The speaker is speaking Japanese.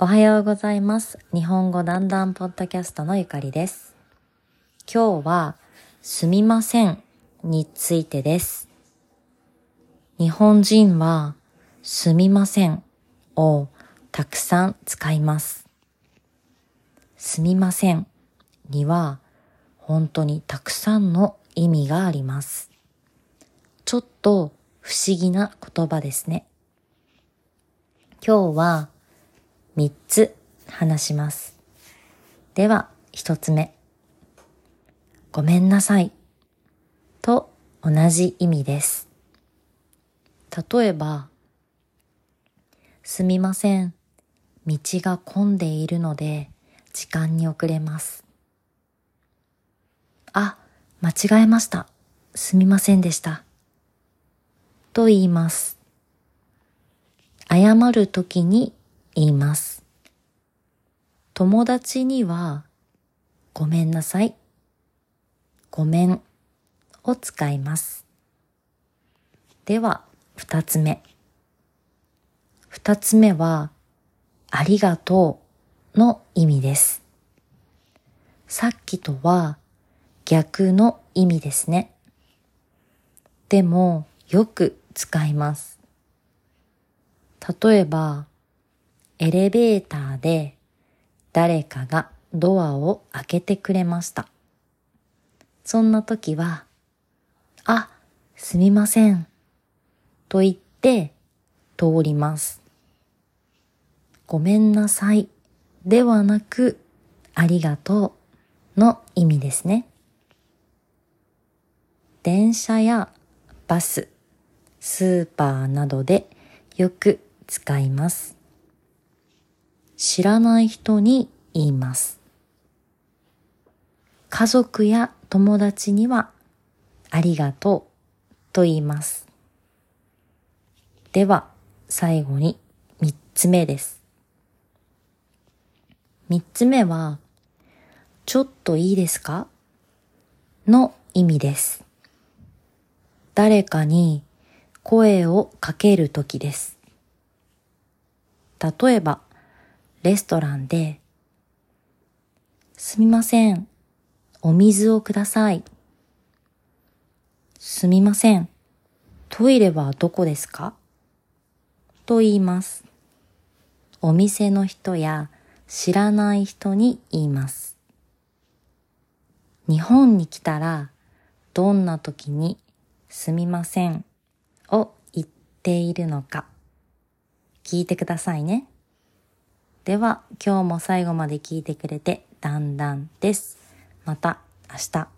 おはようございます。日本語だんだんポッドキャストのゆかりです。今日は、すみませんについてです。日本人は、すみませんをたくさん使います。すみませんには、本当にたくさんの意味があります。ちょっと不思議な言葉ですね。今日は3つ話します。では、1つ目。ごめんなさい。と同じ意味です。例えば、すみません。道が混んでいるので時間に遅れます。あ、間違えました。すみませんでした。と言います。謝るときに言います。友達には、ごめんなさい。ごめんを使います。では、二つ目。二つ目は、ありがとうの意味です。さっきとは逆の意味ですね。でも、よく使います。例えば、エレベーターで誰かがドアを開けてくれました。そんな時は、あ、すみません。と言って通ります。ごめんなさい。ではなく、ありがとうの意味ですね。電車やバス、スーパーなどでよく使います。知らない人に言います。家族や友達にはありがとうと言います。では最後に三つ目です。三つ目はちょっといいですか？の意味です。誰かに声をかけるときです。例えば、レストランで、すみません、お水をください。すみません、トイレはどこですか？と言います。お店の人や知らない人に言います。日本に来たら、どんな時にすみませんを言っているのか聞いてくださいね。では今日も最後まで聞いてくれてだんだんです。また明日。